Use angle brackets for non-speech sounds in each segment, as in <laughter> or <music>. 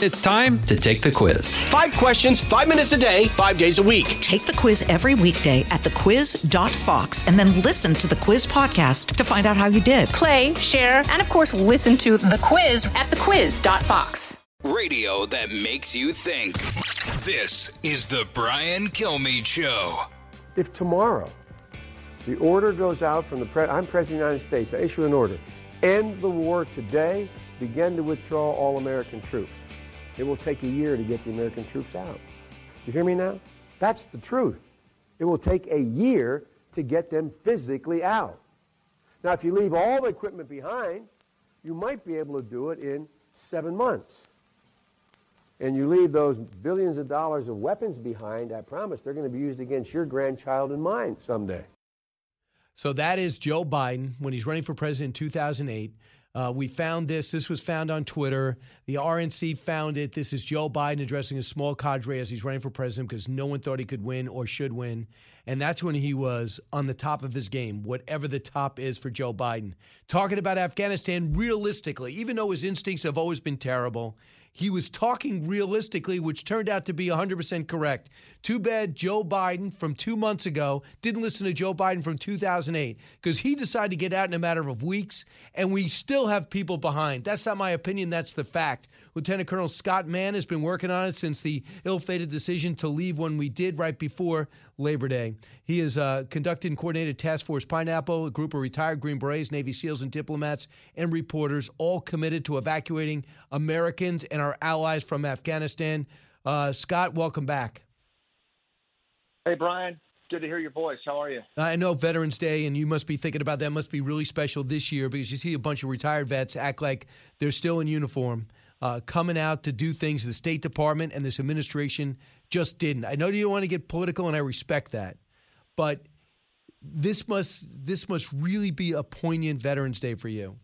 It's time to take the quiz. Five questions, five minutes a day, five days a week. Take the quiz every weekday at thequiz.fox and then listen to the quiz podcast to find out how you did. Play, share, and of course, listen to the quiz at thequiz.fox. Radio that makes you think. This is the Brian Kilmeade Show. If tomorrow the order goes out from the president, I'm president of the United States, I issue an order, end the war today, begin to withdraw all American troops. It will take a year to get the American troops out. You hear me now? That's the truth. It will take a year to get them physically out. Now, if you leave all the equipment behind, you might be able to do it in seven months. And you leave those billions of dollars of weapons behind, I promise they're going to be used against your grandchild and mine someday. So that is Joe Biden when he's running for president in 2008. Uh, we found this. This was found on Twitter. The RNC found it. This is Joe Biden addressing a small cadre as he's running for president because no one thought he could win or should win. And that's when he was on the top of his game, whatever the top is for Joe Biden. Talking about Afghanistan realistically, even though his instincts have always been terrible, he was talking realistically, which turned out to be 100% correct. Too bad Joe Biden from two months ago didn't listen to Joe Biden from 2008 because he decided to get out in a matter of weeks, and we still have people behind. That's not my opinion, that's the fact. Lieutenant Colonel Scott Mann has been working on it since the ill fated decision to leave when we did right before Labor Day. He has uh, conducted and coordinated Task Force Pineapple, a group of retired Green Berets, Navy SEALs, and diplomats and reporters, all committed to evacuating Americans and our allies from Afghanistan. Uh, Scott, welcome back. Hey, Brian. Good to hear your voice. How are you? I know Veterans Day, and you must be thinking about that. Must be really special this year because you see a bunch of retired vets act like they're still in uniform, uh, coming out to do things the State Department and this administration just didn't. I know you don't want to get political, and I respect that, but this must this must really be a poignant Veterans Day for you.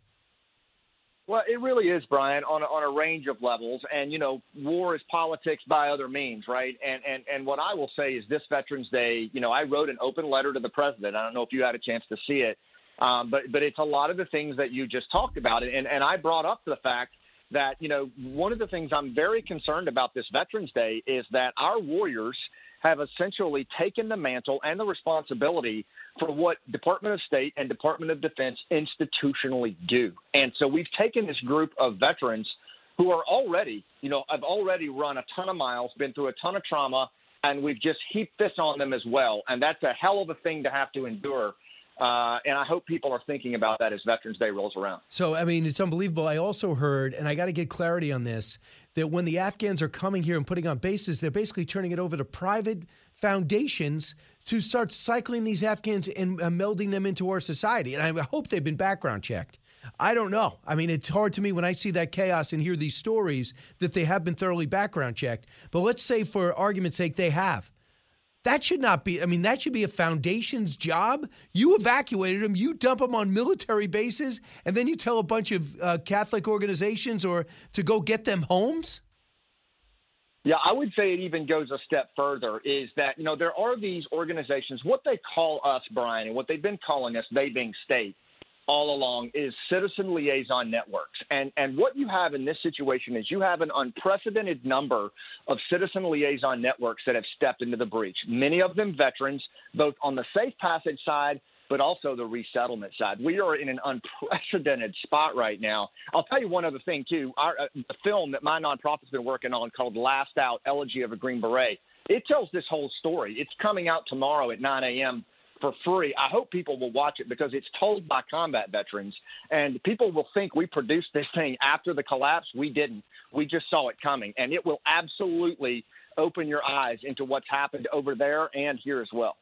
Well, it really is, Brian, on a, on a range of levels. And you know, war is politics by other means, right? And and and what I will say is, this Veterans Day, you know, I wrote an open letter to the president. I don't know if you had a chance to see it, um, but but it's a lot of the things that you just talked about, and and I brought up the fact that you know one of the things I'm very concerned about this Veterans Day is that our warriors have essentially taken the mantle and the responsibility for what Department of State and Department of Defense institutionally do. And so we've taken this group of veterans who are already, you know, have already run a ton of miles, been through a ton of trauma, and we've just heaped this on them as well. And that's a hell of a thing to have to endure. Uh, and I hope people are thinking about that as Veterans Day rolls around. So, I mean, it's unbelievable. I also heard, and I got to get clarity on this, that when the Afghans are coming here and putting on bases, they're basically turning it over to private foundations to start cycling these Afghans and uh, melding them into our society. And I hope they've been background checked. I don't know. I mean, it's hard to me when I see that chaos and hear these stories that they have been thoroughly background checked. But let's say, for argument's sake, they have. That should not be, I mean, that should be a foundation's job. You evacuated them, you dump them on military bases, and then you tell a bunch of uh, Catholic organizations or to go get them homes? Yeah, I would say it even goes a step further is that, you know, there are these organizations, what they call us, Brian, and what they've been calling us, they being state, all along is citizen liaison networks. And and what you have in this situation is you have an unprecedented number of citizen liaison networks that have stepped into the breach. Many of them veterans, both on the safe passage side but also the resettlement side. We are in an unprecedented spot right now. I'll tell you one other thing too. Our uh, film that my nonprofit's been working on called Last Out: Elegy of a Green Beret. It tells this whole story. It's coming out tomorrow at 9 a.m for free. I hope people will watch it because it's told by combat veterans, and people will think we produced this thing after the collapse. We didn't. We just saw it coming, and it will absolutely open your eyes into what's happened over there and here as well.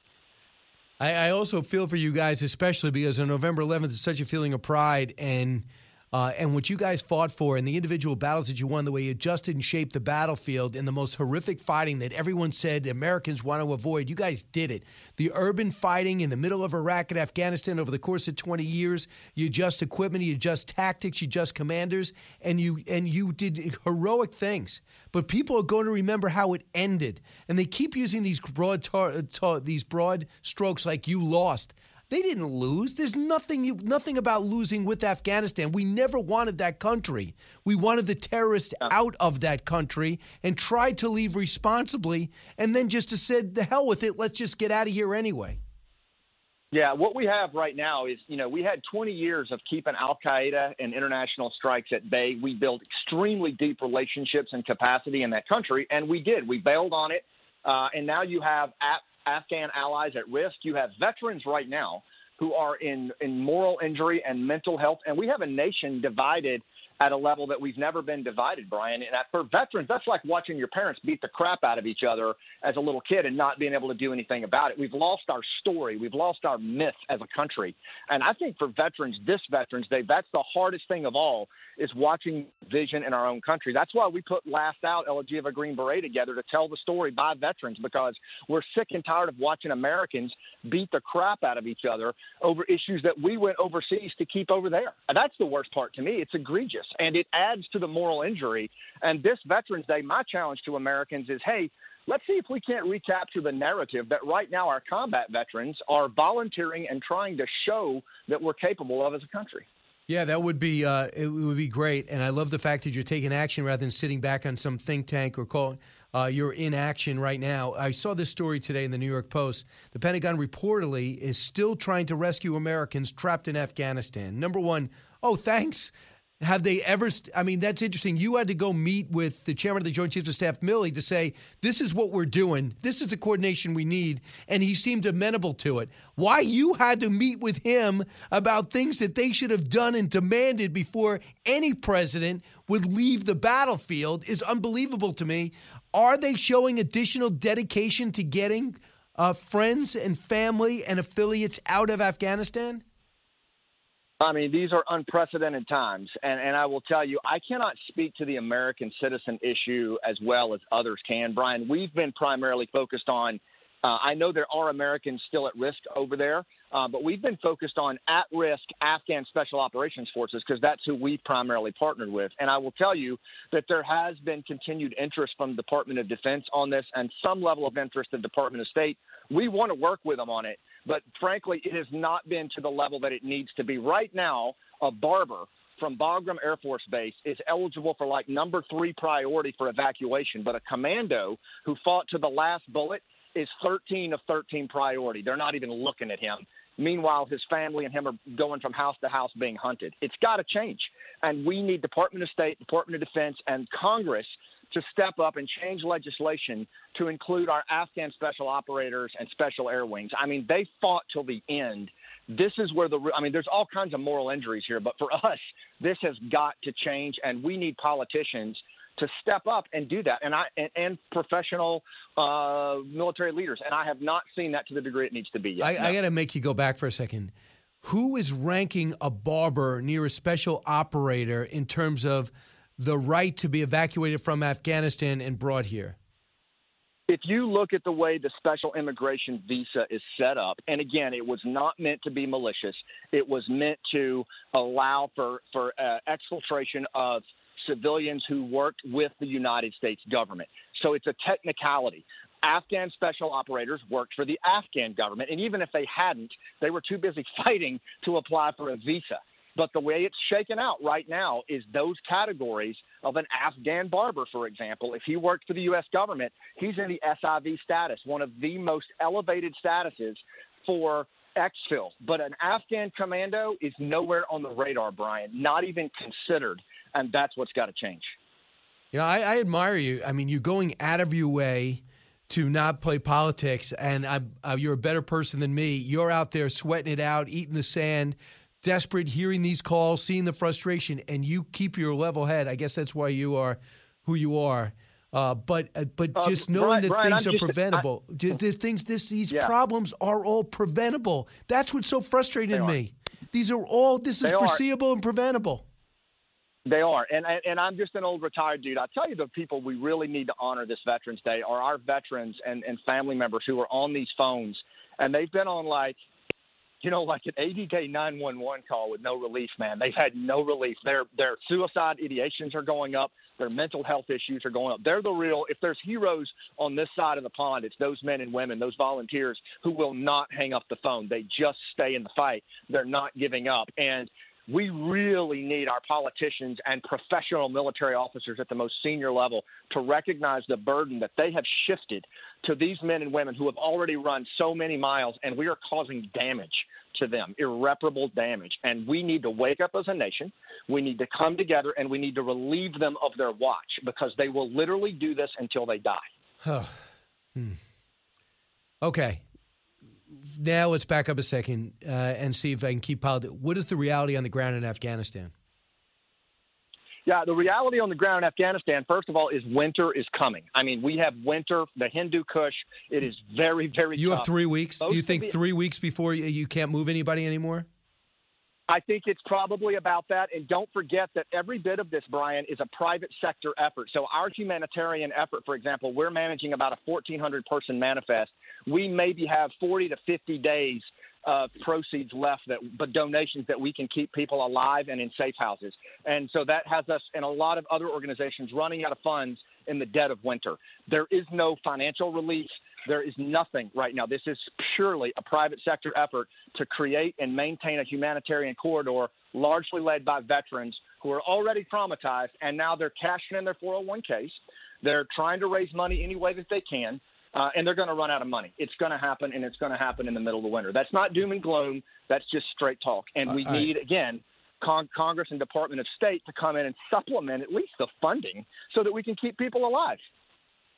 I, I also feel for you guys, especially because on November 11th, it's such a feeling of pride and uh, and what you guys fought for and the individual battles that you won, the way you adjusted and shaped the battlefield in the most horrific fighting that everyone said Americans want to avoid, you guys did it. The urban fighting in the middle of Iraq and Afghanistan over the course of 20 years, you adjust equipment, you adjust tactics, you adjust commanders, and you and you did heroic things. But people are going to remember how it ended, and they keep using these broad tar- tar- these broad strokes like you lost. They didn't lose. There's nothing nothing about losing with Afghanistan. We never wanted that country. We wanted the terrorists out of that country and tried to leave responsibly and then just to said the hell with it, let's just get out of here anyway. Yeah, what we have right now is, you know, we had 20 years of keeping Al Qaeda and international strikes at bay. We built extremely deep relationships and capacity in that country, and we did. We bailed on it, uh, and now you have Afghan allies at risk. You have veterans right now who are in in moral injury and mental health, and we have a nation divided at a level that we've never been divided, Brian. And for veterans, that's like watching your parents beat the crap out of each other as a little kid and not being able to do anything about it. We've lost our story. We've lost our myth as a country. And I think for veterans, this Veterans Day, that's the hardest thing of all is watching vision in our own country. That's why we put Last Out, Elegy of a Green Beret together to tell the story by veterans because we're sick and tired of watching Americans beat the crap out of each other over issues that we went overseas to keep over there. And that's the worst part to me. It's egregious and it adds to the moral injury. And this Veterans Day, my challenge to Americans is hey, let's see if we can't recapture the narrative that right now our combat veterans are volunteering and trying to show that we're capable of as a country. Yeah, that would be uh, it would be great, and I love the fact that you're taking action rather than sitting back on some think tank or calling. Uh, you're in action right now. I saw this story today in the New York Post. The Pentagon reportedly is still trying to rescue Americans trapped in Afghanistan. Number one, oh, thanks. Have they ever? St- I mean, that's interesting. You had to go meet with the chairman of the Joint Chiefs of Staff, Milley, to say this is what we're doing. This is the coordination we need, and he seemed amenable to it. Why you had to meet with him about things that they should have done and demanded before any president would leave the battlefield is unbelievable to me. Are they showing additional dedication to getting uh, friends and family and affiliates out of Afghanistan? I mean, these are unprecedented times. And, and I will tell you, I cannot speak to the American citizen issue as well as others can. Brian, we've been primarily focused on, uh, I know there are Americans still at risk over there, uh, but we've been focused on at risk Afghan Special Operations Forces because that's who we've primarily partnered with. And I will tell you that there has been continued interest from the Department of Defense on this and some level of interest in the Department of State. We want to work with them on it. But frankly, it has not been to the level that it needs to be. Right now, a barber from Bagram Air Force Base is eligible for like number three priority for evacuation, but a commando who fought to the last bullet is 13 of 13 priority. They're not even looking at him. Meanwhile, his family and him are going from house to house being hunted. It's got to change. And we need Department of State, Department of Defense, and Congress to step up and change legislation to include our Afghan special operators and special air wings. I mean, they fought till the end. This is where the I mean, there's all kinds of moral injuries here, but for <laughs> us, this has got to change, and we need politicians to step up and do that, and I and, and professional uh, military leaders. And I have not seen that to the degree it needs to be yet. I, no. I got to make you go back for a second. Who is ranking a barber near a special operator in terms of the right to be evacuated from Afghanistan and brought here? If you look at the way the special immigration visa is set up, and again, it was not meant to be malicious, it was meant to allow for, for uh, exfiltration of civilians who worked with the United States government. So it's a technicality. Afghan special operators worked for the Afghan government, and even if they hadn't, they were too busy <laughs> fighting to apply for a visa. But the way it's shaken out right now is those categories of an Afghan barber, for example. If he worked for the U.S. government, he's in the SIV status, one of the most elevated statuses for exfil. But an Afghan commando is nowhere on the radar, Brian, not even considered. And that's what's got to change. You know, I, I admire you. I mean, you're going out of your way to not play politics, and I, uh, you're a better person than me. You're out there sweating it out, eating the sand, desperate, hearing these calls, seeing the frustration, and you keep your level head. I guess that's why you are who you are. Uh, but uh, but Uh, just knowing Brian- that Brian, things I'm are just- preventable, Ju- the things this these Yeah. problems are all preventable. That's what's so frustrating to me. These are all this is They are. foreseeable and preventable. They are, and and- and I'm just an old retired dude. I tell you, the people we really need to honor this Veterans Day are our veterans and and family members who are on these phones, and they've been on like you know, like an 80 day 911 call with no relief, man. They've had no relief. Their their suicide ideations are going up. Their mental health issues are going up. They're the real. If there's heroes on this side of the pond, it's those men and women, those volunteers who will not hang up the phone. They just stay in the fight. They're not giving up. And we really need our politicians and professional military officers at the most senior level to recognize the burden that they have shifted to these men and women who have already run so many miles, and we are causing damage to them, irreparable damage. And we need to wake up as a nation. We need to come together and we need to relieve them of their watch because they will literally do this until they die. hmm. Okay now let's back up a second uh, and see if I can keep politics. What is the reality on the ground in Afghanistan? Yeah, the reality on the ground in Afghanistan, first of all, is winter is coming. I mean, we have winter, the Hindu Kush. It is very, very. You tough. have three weeks. Most Do you think the, three weeks before you, you can't move anybody anymore? I think it's probably about that. And don't forget that every bit of this, Brian, is a private sector effort. So our humanitarian effort, for example, we're managing about a 1,400 person manifest. We maybe have 40 to 50 days of proceeds left that but donations that we can keep people alive and in safe houses. And so that has us and a lot of other organizations running out of funds in the dead of winter. There is no financial relief. There is nothing right now. This is purely a private sector effort to create and maintain a humanitarian corridor largely led by veterans who are already traumatized and now they're cashing in their 401ks. They're trying to raise money any way that they can. Uh, and they're going to run out of money. It's going to happen, and it's going to happen in the middle of the winter. That's not doom and gloom. That's just straight talk. And we uh, need, again, con- Congress and Department of State to come in and supplement at least the funding so that we can keep people alive.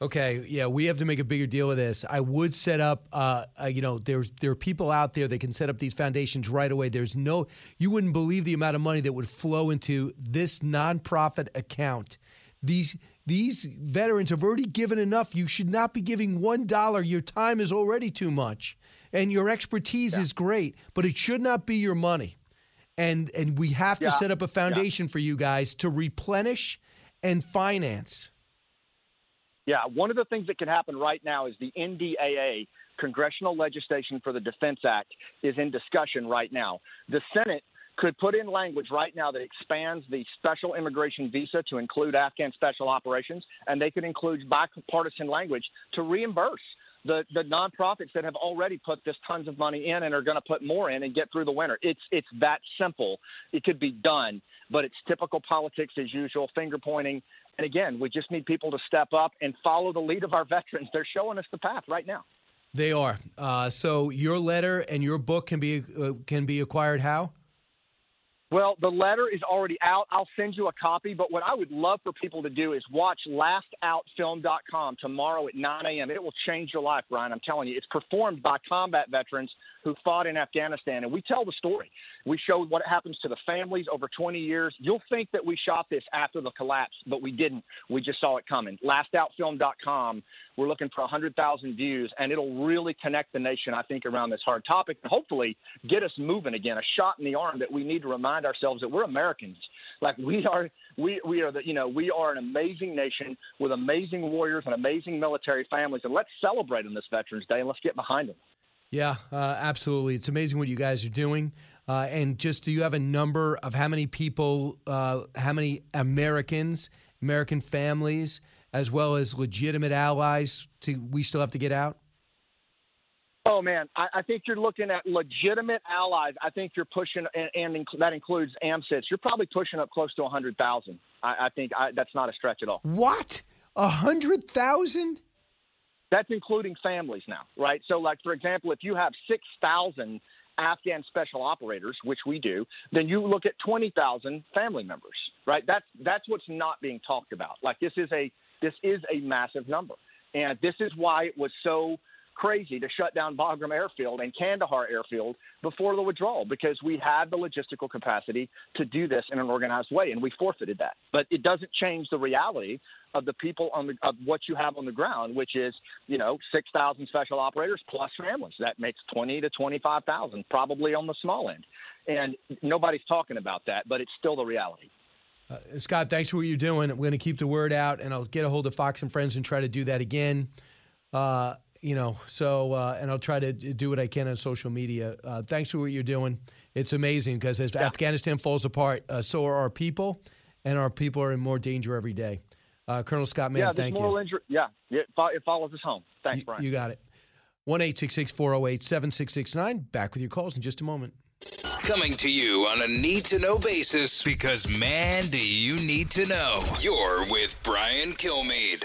Okay, yeah, we have to make a bigger deal of this. I would set up, uh, uh, you know, there's there are people out there that can set up these foundations right away. There's no, you wouldn't believe the amount of money that would flow into this nonprofit account. These these veterans have already given enough. You should not be giving one dollar. Your time is already too much, and your expertise yeah. is great, but it should not be your money. And and we have to yeah. set up a foundation yeah. for you guys to replenish and finance. Yeah, one of the things that can happen right now is the NDAA, Congressional Legislation for the Defense Act, is in discussion right now. The Senate could put in language right now that expands the special immigration visa to include Afghan special operations, and they could include bipartisan language to reimburse the, the nonprofits that have already put this tons of money in and are going to put more in and get through the winter. It's it's that simple. It could be done, but it's typical politics as usual, finger pointing. And again, we just need people to step up and follow the lead of our veterans. They're showing us the path right now. They are. Uh, so your letter and your book can be uh, can be acquired how? Well, the letter is already out. I'll send you a copy. But what I would love for people to do is watch lastoutfilm.com tomorrow at 9 a.m. It will change your life, Brian. I'm telling you. It's performed by combat veterans who fought in Afghanistan. And we tell the story. We show what happens to the families over 20 years. You'll think that we shot this after the collapse, but we didn't. We just saw it coming. Lastoutfilm.com. We're looking for 100,000 views, and it'll really connect the nation, I think, around this hard topic and hopefully get us moving again. A shot in the arm that we need to remind ourselves that we're Americans. Like we are, we we are the you know we are an amazing nation with amazing warriors and amazing military families, and let's celebrate on this Veterans Day and let's get behind them. Yeah, uh, absolutely. It's amazing what you guys are doing. Uh, and just do you have a number of how many people, uh, how many Americans, American families as well as legitimate allies to we still have to get out? Oh man, I, I think you're looking at legitimate allies. I think you're pushing, and, and inc- that includes AMSITs. You're probably pushing up close to hundred thousand. I, I think I, that's not a stretch at all. What? A hundred thousand? That's including families now, right? So, like for example, if you have six thousand Afghan special operators, which we do, then you look at twenty thousand family members, right? That's that's what's not being talked about. Like this is a this is a massive number. And this is why it was so crazy to shut down Bagram Airfield and Kandahar Airfield before the withdrawal because we had the logistical capacity to do this in an organized way, and we forfeited that. But it doesn't change the reality of the people on the of what you have on the ground, which is you know six thousand special operators plus families. That makes twenty to twenty five thousand, probably on the small end, and nobody's talking about that, but it's still the reality. Uh, Scott, thanks for what you're doing. I'm going to keep the word out, and I'll get a hold of Fox and Friends and try to do that again. Uh, you know, so uh, and I'll try to do what I can on social media. Uh, thanks for what you're doing. It's amazing because as yeah. Afghanistan falls apart, uh, so are our people, and our people are in more danger every day. Uh, Colonel Scott Mann, yeah, thank moral you. Injury, yeah, it, it follows us home. Thanks, you, Brian. You got it. One eight six six four zero oh eight seven six six nine. Back with your calls in just a moment. Coming to you on a need to know basis because, man, do you need to know. You're with Brian Kilmeade.